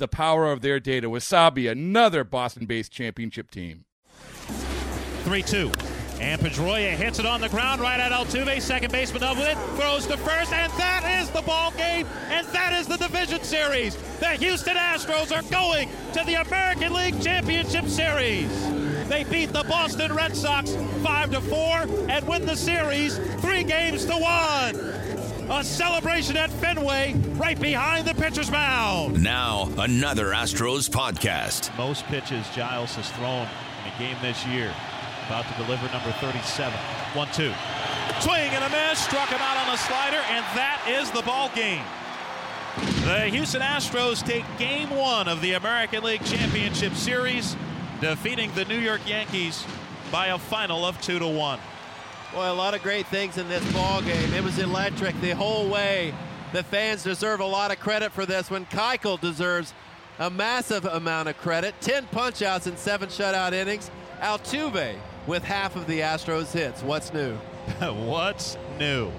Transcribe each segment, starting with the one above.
the power of their data. Wasabi, another Boston based championship team. 3 2. And Pedroia hits it on the ground right at Altuve. Second baseman up with it. Throws to first. And that is the ball game. And that is the division series. The Houston Astros are going to the American League Championship Series. They beat the Boston Red Sox 5 to 4 and win the series 3 games to 1. A celebration at Fenway right behind the pitcher's mound. Now, another Astros podcast. Most pitches Giles has thrown in a game this year. About to deliver number 37. 1 2. Swing and a miss. Struck him out on a slider, and that is the ball game. The Houston Astros take game one of the American League Championship Series, defeating the New York Yankees by a final of 2 to 1. Boy, a lot of great things in this ball game. It was electric the whole way. The fans deserve a lot of credit for this when Keuchel deserves a massive amount of credit. 10 punchouts and seven shutout innings. Altuve with half of the Astros hits. What's new? What's new?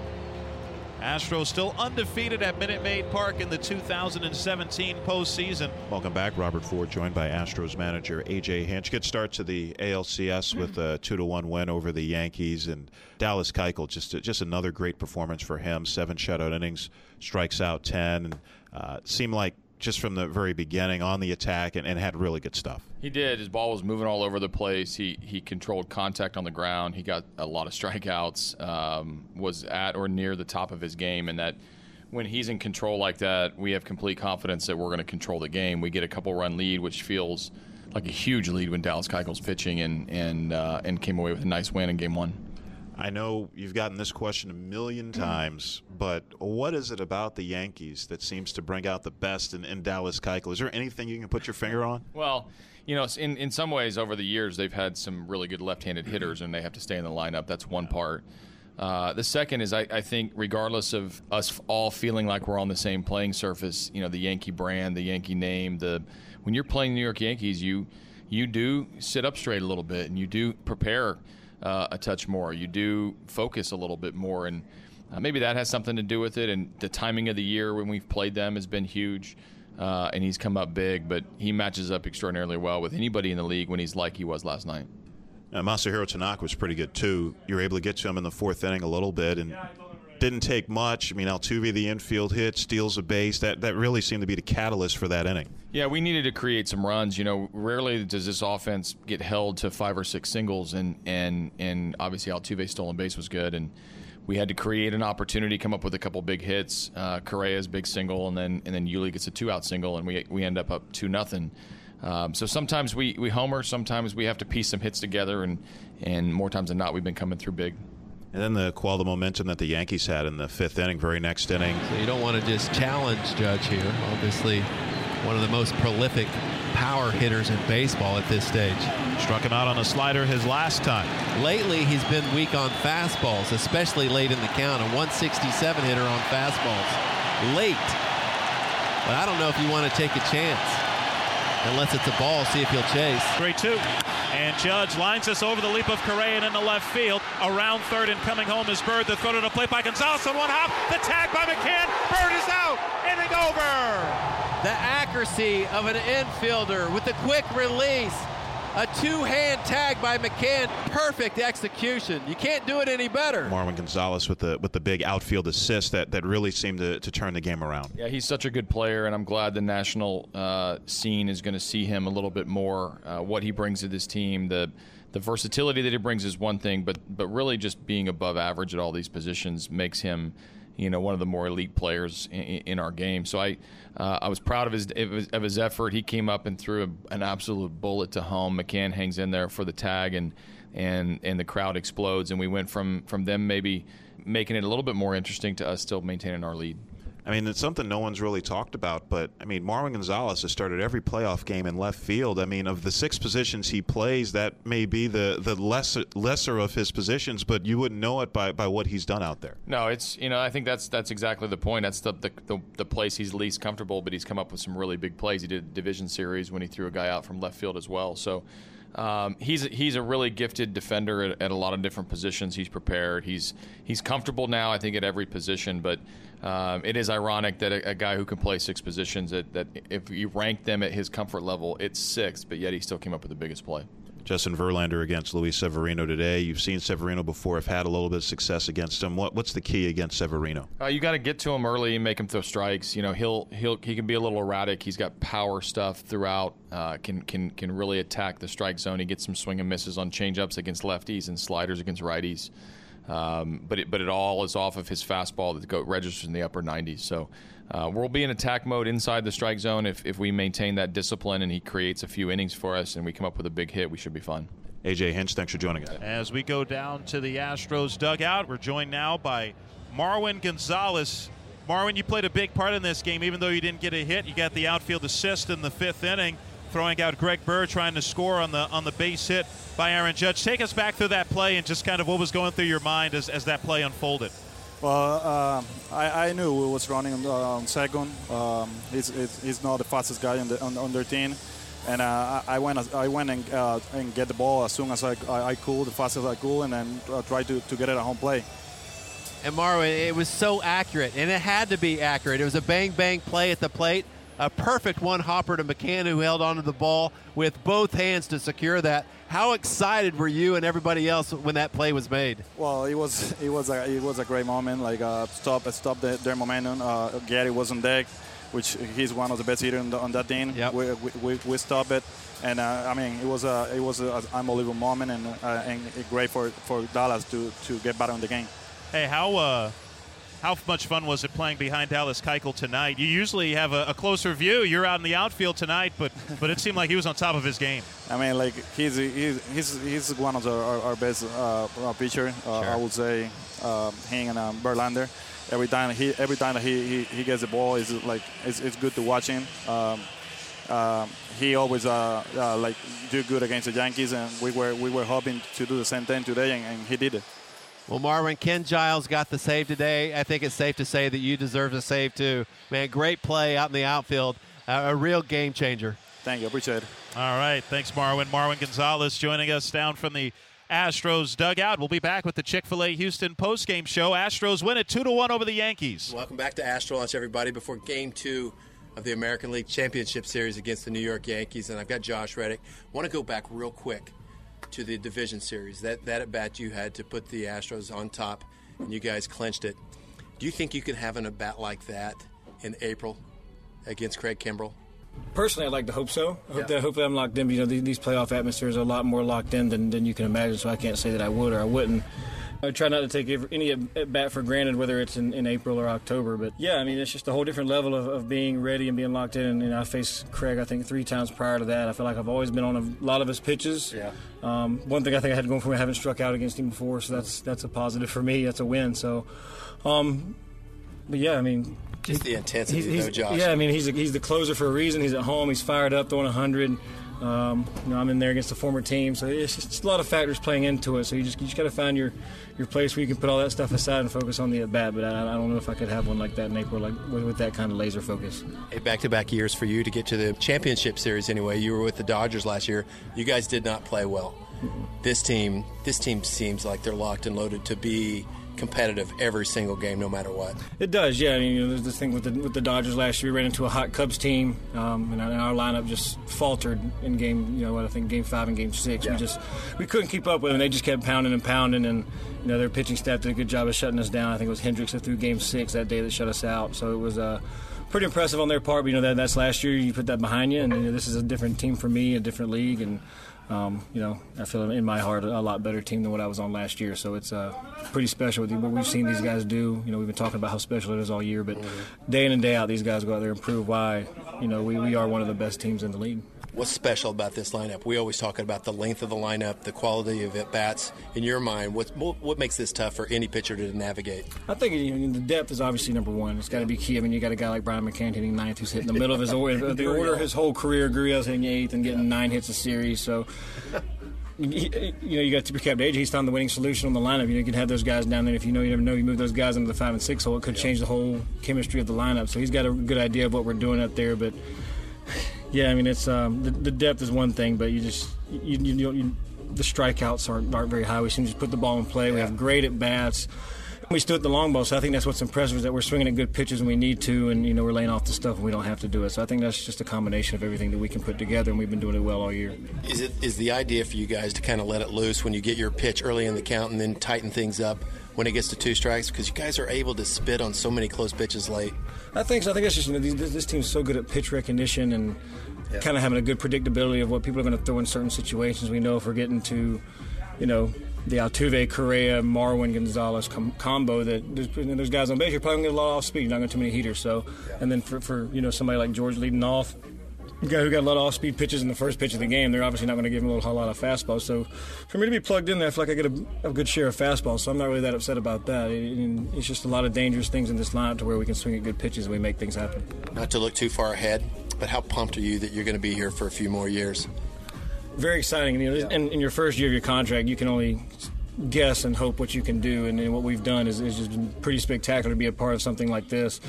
Astros still undefeated at Minute Maid Park in the 2017 postseason. Welcome back, Robert Ford, joined by Astros manager AJ Hinch. Good start to the ALCS with a two to one win over the Yankees and Dallas Keuchel. Just just another great performance for him. Seven shutout innings, strikes out ten, and uh, seemed like just from the very beginning on the attack and, and, had really good stuff. He did. His ball was moving all over the place. He he controlled contact on the ground. He got a lot of strikeouts. Um, was at or near the top of his game, and that when he's in control like that, we have complete confidence that we're going to control the game. We get a couple run lead, which feels like a huge lead when Dallas Keuchel's pitching, and and uh, and came away with a nice win in game one. I know you've gotten this question a million times, but what is it about the Yankees that seems to bring out the best in, in Dallas Keuchel? Is there anything you can put your finger on? Well, you know, in, in some ways, over the years, they've had some really good left handed hitters, and they have to stay in the lineup. That's one part. Uh, the second is, I, I, think, regardless of us all feeling like we're on the same playing surface, you know, the Yankee brand, the Yankee name, the when you're playing New York Yankees, you you do sit up straight a little bit, and you do prepare uh, a touch more. You do focus a little bit more, and uh, maybe that has something to do with it. And the timing of the year when we've played them has been huge, uh, and he's come up big. But he matches up extraordinarily well with anybody in the league when he's like he was last night. Uh, Masahiro Tanaka was pretty good too. You were able to get to him in the fourth inning a little bit, and didn't take much. I mean, Altuve, the infield hit, steals a base. That that really seemed to be the catalyst for that inning. Yeah, we needed to create some runs. You know, rarely does this offense get held to five or six singles, and and and obviously Altuve's stolen base was good, and we had to create an opportunity, come up with a couple big hits. Uh, Correa's big single, and then and then Yuli gets a two out single, and we we end up up two nothing. Um, so sometimes we, we homer, sometimes we have to piece some hits together, and and more times than not, we've been coming through big. And then the qual the momentum that the Yankees had in the fifth inning, very next inning. So you don't want to just challenge Judge here. Obviously, one of the most prolific power hitters in baseball at this stage. Struck him out on a slider his last time. Lately, he's been weak on fastballs, especially late in the count. A 167 hitter on fastballs. Late. But I don't know if you want to take a chance. Unless it's a ball, see if he'll chase. 3 2. And Judge lines us over the leap of Correa and in the left field. Around third and coming home is Bird. The throw to the plate by Gonzalez on one hop. The tag by McCann. Bird is out. Inning over. The accuracy of an infielder with the quick release. A two-hand tag by McCann. Perfect execution. You can't do it any better. Marwin Gonzalez with the with the big outfield assist that, that really seemed to, to turn the game around. Yeah, he's such a good player, and I'm glad the national uh, scene is going to see him a little bit more. Uh, what he brings to this team, the the versatility that he brings is one thing, but but really just being above average at all these positions makes him you know one of the more elite players in, in our game. So I uh, I was proud of his of his effort. He came up and threw a, an absolute bullet to home. McCann hangs in there for the tag and and and the crowd explodes. And we went from from them maybe making it a little bit more interesting to us still maintaining our lead. I mean, it's something no one's really talked about, but I mean, Marwin Gonzalez has started every playoff game in left field. I mean, of the six positions he plays, that may be the, the lesser lesser of his positions, but you wouldn't know it by, by what he's done out there. No, it's you know I think that's that's exactly the point. That's the the, the, the place he's least comfortable, but he's come up with some really big plays. He did a division series when he threw a guy out from left field as well. So. Um, he's he's a really gifted defender at, at, a lot of different positions. He's prepared. He's he's comfortable now. I think at every position, but um, it is ironic that a, a, guy who can play six positions, that, that if you rank them at his comfort level, it's six, but yet he still came up with the biggest play. Justin Verlander against Luis Severino today. You've seen Severino before. Have had a little bit of success against him. What, what's the key against Severino? Uh, you got to get to him early and make him throw strikes. You know, he'll he'll he can be a little erratic. He's got power stuff throughout. Uh, can can can really attack the strike zone. He gets some swing and misses on changeups against lefties and sliders against righties. Um, but it, but it all is off of his fastball that go, registers in the upper 90s. So uh, we'll be in attack mode inside the strike zone if, if we maintain that discipline and he creates a few innings for us and we come up with a big hit. We should be fine. AJ Hinch, thanks for joining us. As we go down to the Astros dugout, we're joined now by Marwin Gonzalez. Marwin, you played a big part in this game, even though you didn't get a hit. You got the outfield assist in the fifth inning throwing out Greg Bird, trying to score on the on the base hit by Aaron Judge. Take us back through that play and just kind of what was going through your mind as, as that play unfolded. Well, uh, I, I, knew we was running on, on second. Um, he's, he's not the fastest guy on, the, on, on their team, and uh, I went I went and, uh, and get the ball as soon as I, I, I could, the fastest I could, and then uh, try to, to get it at home play. And Marwin, it was so accurate, and it had to be accurate. It was a bang bang play at the plate a perfect one hopper to McCann, who held onto the ball with both hands to secure that. How excited were you and everybody else when that play was made? Well, it was it was a it was a great moment. Like uh, stop stop the, their momentum. Uh, Gary was on deck, which he's one of the best hitters on, on, that team. Yep. We, we, we stopped it, and uh, I mean it was a it was an unbelievable moment and uh, and great for for Dallas to to get back on the game. Hey, how uh, how much fun was it playing behind Dallas Keuchel tonight? You usually have a, a, closer view. You're out in the outfield tonight, but but it seemed like he was on top of his game. I mean, like he's he's he's, he's one of the, our, our best uh, uh pitcher. Uh, sure. I would say uh, him and um, Verlander. Every time he every time that he, he, he gets the ball, is like it's, it's good to watch him. Um, um, he always uh, uh, like do good against the Yankees, and we were we were hoping to do the same thing today, and, and he did it. Well, Marwin, Ken Giles got the save today. I think it's safe to say that you deserve a save too. Man, great play out in the outfield. Uh, a real game changer. Thank you. Appreciate it. All right. Thanks, Marwin. Marwin Gonzalez joining us down from the Astros dugout. We'll be back with the Chick fil A Houston postgame show. Astros win it 2 to 1 over the Yankees. Welcome back to Astro Lunch, everybody, before game two of the American League Championship Series against the New York Yankees. And I've got Josh Reddick. want to go back real quick to the division series. That that at bat you had to put the Astros on top, and you guys clinched it. Do you think you can have an at bat like that in April against Craig Kimbrel? Personally, I'd like to hope so. I hope yeah. that I hope that I'm locked in. You know, these, these playoff atmospheres are a lot more locked in than, than you can imagine. So I can't say that I would or I wouldn't. I try not to take any at bat for granted, whether it's in, in April or October. But yeah, I mean, it's just a whole different level of, of being ready and being locked in. And, and, I faced Craig, I think, three times prior to that. I feel like I've always been on a lot of his pitches. Yeah. Um, one thing I think I had going for me, I haven't struck out against him before, so that's that's a positive for me. That's a win. So, um, but yeah, I mean, just the intensity, he's, he's, though, Josh. Yeah, I mean, he's a, he's the closer for a reason. He's at home. He's fired up, throwing 100. Um, you know, I'm in there against a former team, so it's just a lot of factors playing into it. So you just you just got to find your your place where you can put all that stuff aside and focus on the at bat. But I, I, don't know if I could have one like that in April, like with, with that kind of laser focus. Hey, back-to-back years for you to get to the championship series. Anyway, you were with the Dodgers last year. You guys did not play well. Mm-hmm. This team, this team seems like they're locked and loaded to be competitive every single game, no matter what. It does, yeah. I mean, you know, there's this thing with the with the Dodgers last year. We ran into a hot Cubs team, um, and our lineup just faltered in game. You know, what I think game five and game six. Yeah. We just we couldn't keep up with them. They just kept pounding and pounding, and you know their pitching staff did a good job of shutting us down. I think it was Hendricks that threw game six that day that shut us out. So it was uh, pretty impressive on their part. But, you know that that's last year. You put that behind you, and you know, this is a different team for me, a different league, and um, you know, I feel in my heart a lot better team than what I was on last year. So it's uh, pretty special with what we've seen these guys do. You know, we've been talking about how special it is all year, but day in and day out, these guys go out there and prove why. You know, we, we are one of the best teams in the league. What's special about this lineup? We always talk about the length of the lineup, the quality of at bats. In your mind, what what makes this tough for any pitcher to navigate? I think you know, the depth is obviously number one. It's got to be key. I mean, you got a guy like Brian McCann hitting ninth, who's hitting the middle of his order, the order his whole career. Gurriel's hitting eighth and getting nine hits a series. So you know, you got to be kept age. He's found the winning solution on the lineup. You, know, you can have those guys down there. If you know, you never know, you move those guys into the five and six hole, it could change the whole chemistry of the lineup. So he's got a good idea of what we're doing up there. But yeah, I mean, it's um, the, the, depth is one thing, but you just you, you, you the strikeouts aren't, aren't very high. We seem to just put the ball in play. We have great at bats we stood at the long ball, so I think that's what's impressive is that we're swinging at good pitches when we need to, and you know we're laying off the stuff when we don't have to do it. So I think that's just a combination of everything that we can put together, and we've been doing it well all year. Is it is the idea for you guys to kind of let it loose when you get your pitch early in the count, and then tighten things up when it gets to two strikes? Because you guys are able to spit on so many close pitches late. I think so. I think that's just you know this, this team's so good at pitch recognition and yeah. kind of having a good predictability of what people are going to throw in certain situations. We know if we're getting to, you know, the Altuve, Correa, Marwin, Gonzalez com- combo that there's, there's, guys on base. You're probably going to get a lot off speed. You're not going to too many heaters. So, and then for, for you know somebody like George leading off, guy who got a lot of off speed pitches in the first pitch of the game, they're obviously not going to give him a whole lot of fastballs. So, for me to be plugged in there, I feel like I get a, a good share of fastballs. So I'm not really that upset about that. It, it's just a lot of dangerous things in this lineup to where we can swing at good pitches and we make things happen. Not to look too far ahead, but how pumped are you that you're going to be here for a few more years? Very exciting. You know, yeah. in, in your first year of your contract, you can only guess and hope what you can do. And, and what we've done is, is, just been pretty spectacular to be a part of something like this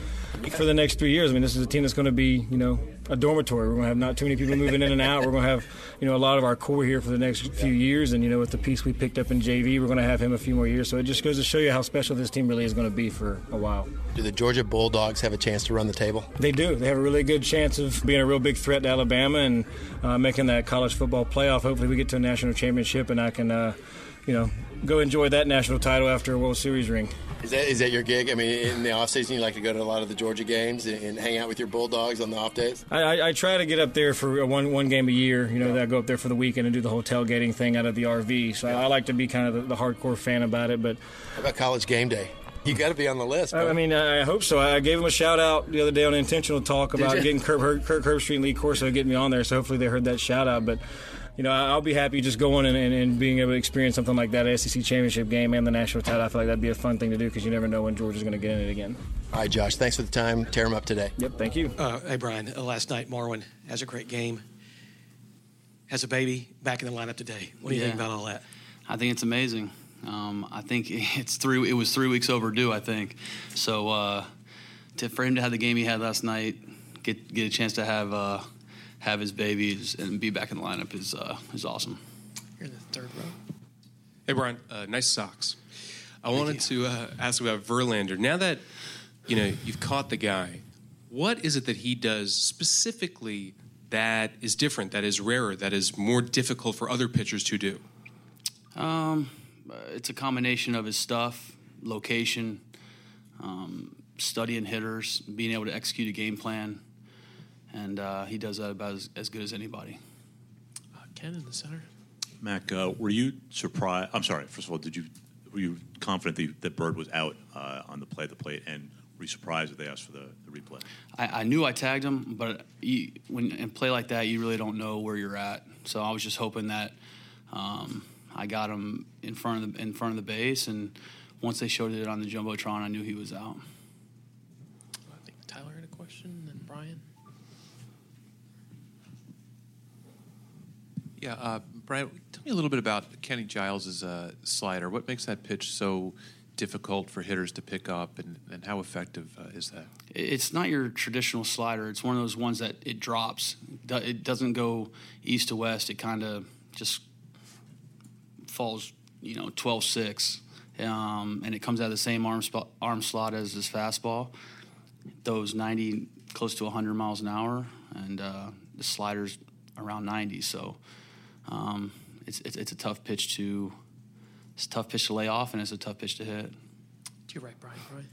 for the next three years. I mean, this is a team that's going to be, you know, a dormitory. We're going to have not too many people moving in and out. We're going to have, you know, a lot of our core here for the next few years. And, you know, with the piece we picked up in JV, we're going to have him a few more years. So it just goes to show you how special this team really is going to be for a while. Do the Georgia Bulldogs have a chance to run the table? They do. They have a really good chance of being a real big threat to Alabama and uh, making that college football playoff. Hopefully, we get to a national championship and I can, uh, you know, go enjoy that national title after a World Series ring. Is that is that your gig? I mean, in the off season, you like to go to a lot of the Georgia games and, and hang out with your Bulldogs on the off days. I, I, I, try to get up there for one one game a year. You know, yeah. I go up there for the weekend and do the whole tailgating thing out of the RV. So yeah. I, I, like to be kind of the, the, hardcore fan about it. But how about college game day? You got to be on the list. Bro. I mean, I hope so. I gave him a shout out the other day on intentional talk about getting Kirk, Kirk Herbstreit and Lee Corso getting me on there. So hopefully they heard that shout out. But you know, I'll be happy just going and, and, and, being able to experience something like that SEC championship game and the national title. I feel like that'd be a fun thing to do because you never know when Georgia's going to get in it again. All right, Josh. Thanks for the time. Tear them up today. Yep. Thank you. Uh, hey, Brian. Uh, last night, Marwin has a great game. Has a baby back in the lineup today. What do you yeah. think about all that? I think it's amazing. Um, I think it's three. It was three weeks overdue. I think so. Uh, to, for him to have the game he had last night, get get a chance to have uh, have his babies and be back in the lineup is uh, is awesome. You're in the third row. Hey Brian, uh, nice socks. I Thank wanted you. to uh, ask about Verlander. Now that you know you've caught the guy, what is it that he does specifically that is different, that is rarer, that is more difficult for other pitchers to do? Um, it's a combination of his stuff, location, um, studying hitters, being able to execute a game plan and uh, he does that about as, as good as anybody. Uh, Ken in the center. Mac, uh, were you surprised? I'm sorry. First of all, did you were you confident that, that Bird was out uh, on the play at the plate, and were you surprised that they asked for the, the replay? I, I, knew I tagged him, but you, when in play like that, you really don't know where you're at. So I was just hoping that um, I got him in front of the in front of the base, and once they showed it on the jumbotron, I knew he was out. Yeah, uh, Brian, tell me a little bit about Kenny Giles' uh, slider. What makes that pitch so difficult for hitters to pick up, and, and how effective uh, is that? It's not your traditional slider. It's one of those ones that it drops. It doesn't go east to west. It kind of just falls, you know, 12 6 um, and it comes out of the same arm, arm slot as his fastball. Those 90, close to 100 miles an hour, and uh, the sliders around 90. So um, it's, it's, it's a tough pitch to it's a tough pitch to lay off, and it's a tough pitch to hit. To your right, Brian. Brian.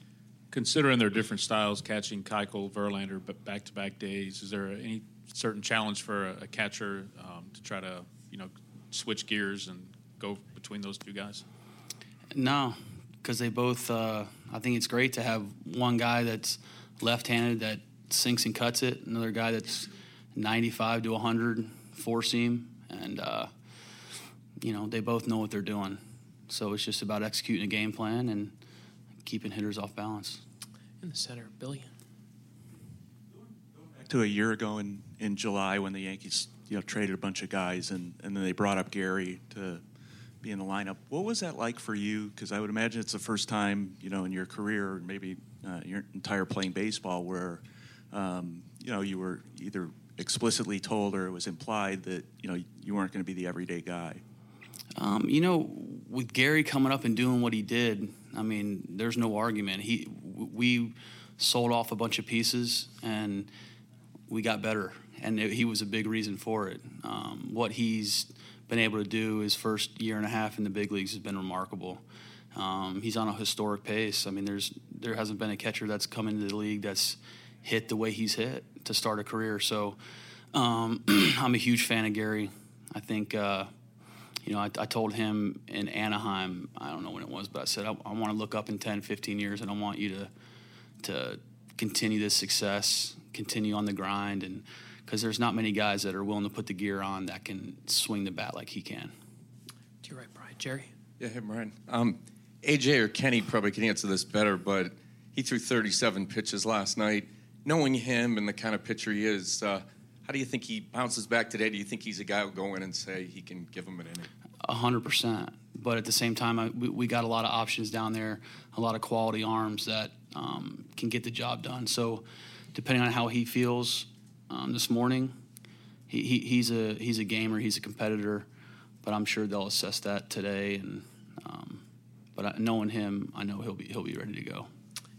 Considering their different styles, catching Keuchel, Verlander, but back-to-back days, is there any certain challenge for a, a catcher um, to try to, you know, switch gears and go between those two guys? No, because they both. Uh, I think it's great to have one guy that's left-handed that sinks and cuts it, another guy that's 95 to 100 four seam, and uh, you know they both know what they're doing. So it's just about executing a game plan and keeping hitters off balance. In the center, Billy. Back to a year ago in, in July when the Yankees you know traded a bunch of guys and, and then they brought up Gary to be in the lineup. What was that like for you? Because I would imagine it's the first time you know in your career, maybe uh, your entire playing baseball, where um, you know you were either explicitly told or it was implied that you know you weren't going to be the everyday guy. Um, you know, with Gary coming up and doing what he did, I mean, there's no argument. He, we sold off a bunch of pieces and we got better, and it, he was a big reason for it. Um, what he's been able to do his first year and a half in the big leagues has been remarkable. Um, he's on a historic pace. I mean, there's there hasn't been a catcher that's come into the league that's hit the way he's hit to start a career. So um, I'm a huge fan of Gary. I think. Uh, you know, I, I, told him in Anaheim, I don't know when it was, but I said, I, I want to look up in 10, 15 years, and I want you to to continue this success, continue on the grind, and because there's not many guys that are willing to put the gear on that can swing the bat like he can. To your right, Brian. Jerry? Yeah, hey, Brian. Um, AJ or Kenny probably can answer this better, but he threw 37 pitches last night. Knowing him and the kind of pitcher he is, uh, how do you think he bounces back today? Do you think he's a guy who'll go in and say he can give him an inning? A hundred percent. But at the same time, I, we, we, got a lot of options down there, a lot of quality arms that um, can get the job done. So, depending on how he feels um, this morning, he, he, he's a he's a gamer, he's a competitor. But I'm sure they'll assess that today. And um, but knowing him, I know he'll be he'll be ready to go.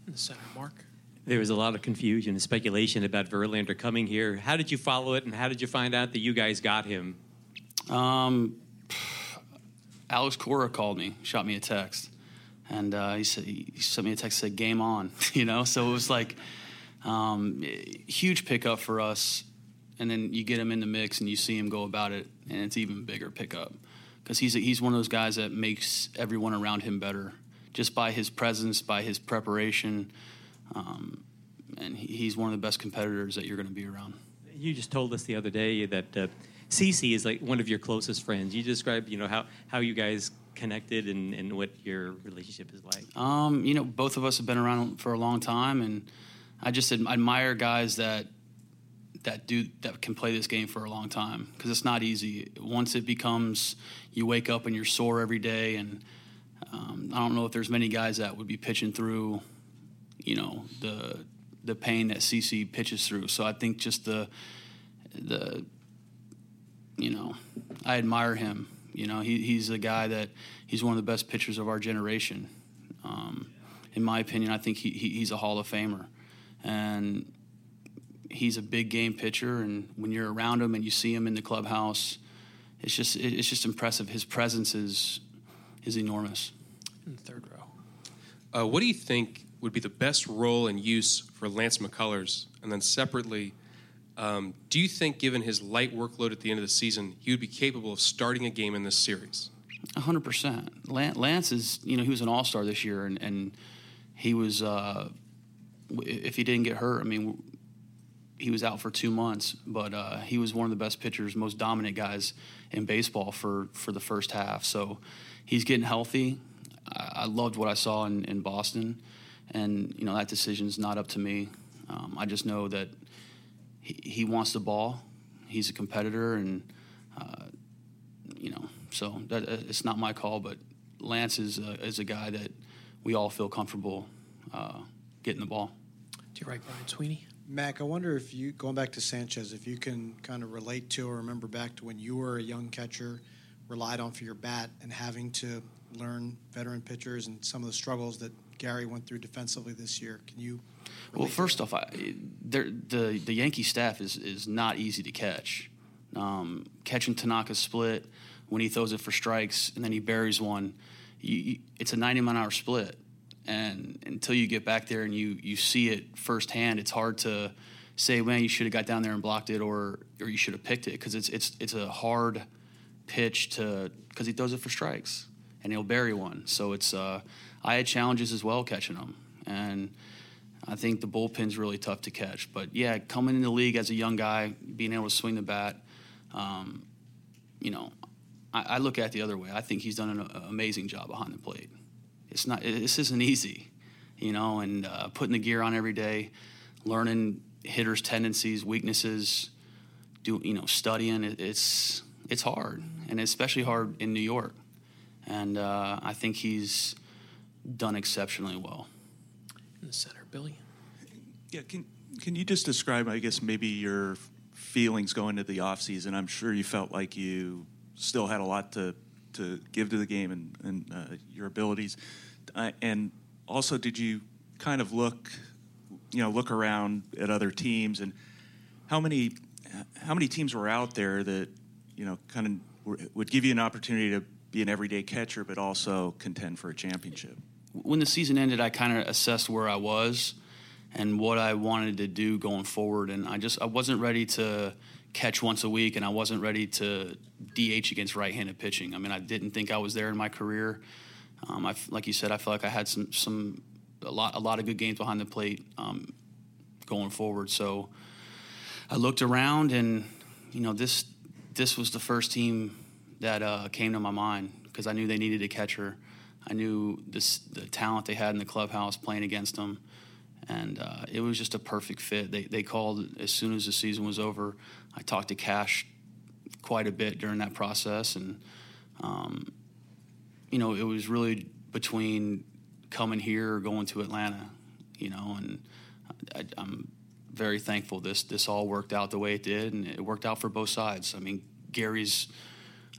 In the center, Mark there was a lot of confusion and speculation about Verlander coming here. How did you follow it, and how did you find out that you guys got him? Um, Alex Cora called me, shot me a text, and uh, he said he sent me a text said "Game on," you know. So it was like um, huge pickup for us. And then you get him in the mix, and you see him go about it, and it's even bigger pickup because he's a, he's one of those guys that makes everyone around him better just by his presence, by his preparation. Um, and he, he's one of the best competitors that you're going to be around. You just told us the other day that uh, CC is like one of your closest friends. You described, you know, how, how you guys connected and, and what your relationship is like. Um, you know, both of us have been around for a long time, and I just admire guys that that do that can play this game for a long time because it's not easy. Once it becomes, you wake up and you're sore every day, and um, I don't know if there's many guys that would be pitching through you know the the pain that CC pitches through. So I think just the the you know I admire him. You know he, he's a guy that he's one of the best pitchers of our generation. Um, in my opinion, I think he, he, he's a Hall of Famer, and he's a big game pitcher. And when you're around him and you see him in the clubhouse, it's just it's just impressive. His presence is is enormous. In the third row, uh, what do you think would be the best role and use for Lance McCullers? And then separately, um, do you think, given his light workload at the end of the season, he would be capable of starting a game in this series? 100%. Lance is, you know, he was an all star this year, and, and he was, uh, if he didn't get hurt, I mean, he was out for two months, but uh, he was one of the best pitchers, most dominant guys in baseball for, for the first half. So he's getting healthy. I, loved what I saw in, in Boston and you know that decision is not up to me. Um, I just know that he, he, wants the ball. He's a competitor, and uh, you know, so that, uh, it's not my call. But Lance is a, is a guy that we all feel comfortable uh, getting the ball. Do you right, Brian Sweeney. Mac, I wonder if you going back to Sanchez, if you can kind of relate to or remember back to when you were a young catcher, relied on for your bat, and having to learn veteran pitchers and some of the struggles that Gary went through defensively this year. Can you? Well, first off, I, the the Yankee staff is is not easy to catch. Um, catching Tanaka's split when he throws it for strikes and then he buries one, you, you, it's a 90 mile an hour split. And until you get back there and you you see it firsthand, it's hard to say, man, you should have got down there and blocked it, or or you should have picked it because it's it's it's a hard pitch to because he throws it for strikes and he'll bury one. So it's uh, I had challenges as well catching them, and I think the bullpen's really tough to catch. But yeah, coming in the league as a young guy, being able to swing the bat, um, you know, I, I, look at it the other way. I think he's done an amazing job behind the plate. It's not. This isn't easy, you know, and uh, putting the gear on every day, learning hitters' tendencies, weaknesses, do you know, studying. It, it's it's hard, and especially hard in New York. And uh, I think he's done exceptionally well. In the center, Billy. Yeah, can can you just describe, I guess, maybe your feelings going into the offseason? I'm sure you felt like you still had a lot to to give to the game and, and uh, your abilities. Uh, and also, did you kind of look, you know, look around at other teams and how many how many teams were out there that you know kind of would give you an opportunity to be an everyday catcher, but also contend for a championship? When the season ended, I kind of assessed where I was and what I wanted to do going forward, and I just I wasn't ready to catch once a week, and I wasn't ready to DH against right-handed pitching. I mean, I didn't think I was there in my career. Um, I, like you said, I feel like I had some some a lot a lot of good games behind the plate um, going forward. So I looked around, and you know this this was the first team that uh, came to my mind because I knew they needed a catcher. I knew this, the talent they had in the clubhouse playing against them, and uh, it was just a perfect fit. They, they called as soon as the season was over. I talked to Cash quite a bit during that process, and um, you know it was really between coming here or going to Atlanta, you know, and I, I'm very thankful this this all worked out the way it did, and it worked out for both sides. I mean, Gary's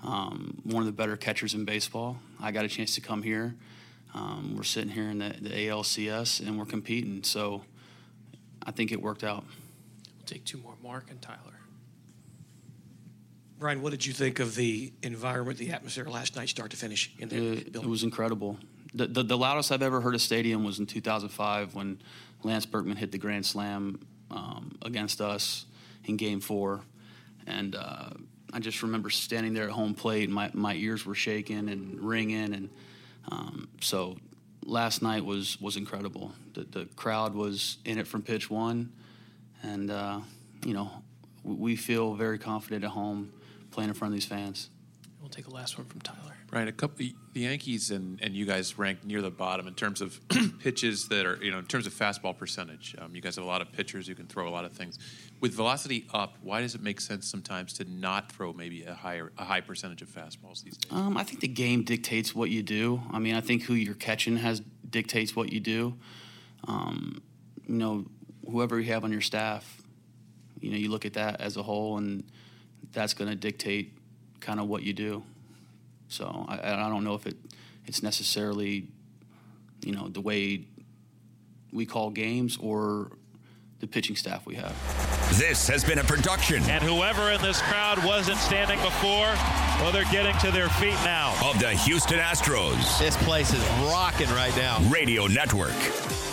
um, one of the better catchers in baseball. I got a chance to come here. Um, we're sitting here in the, the, ALCS and we're competing. So I think it worked out. We'll take two more Mark and Tyler. Brian, what did you think of the environment, the atmosphere last night, start to finish in the it, it was incredible. The, the, the, loudest I've ever heard a stadium was in 2005 when Lance Berkman hit the grand slam um, against us in Game Four, and uh, I just remember standing there at home plate, and my, my ears were shaking and ringing, and um, so last night was was incredible. The, the crowd was in it from pitch one, and uh, you know we feel very confident at home playing in front of these fans. We'll take a last one from Tyler. Right, a couple. The Yankees and, and you guys rank near the bottom in terms of pitches that are you know in terms of fastball percentage. Um, you guys have a lot of pitchers who can throw a lot of things. With velocity up, why does it make sense sometimes to not throw maybe a higher a high percentage of fastballs these days? Um, I think the game dictates what you do. I mean, I think who you're catching has dictates what you do. Um, you know, whoever you have on your staff, you know, you look at that as a whole, and that's going to dictate kind of what you do. So I, I don't know if it it's necessarily, you know, the way we call games or the pitching staff we have. This has been a production. And whoever in this crowd wasn't standing before, well, they're getting to their feet now. Of the Houston Astros. This place is rocking right now. Radio Network.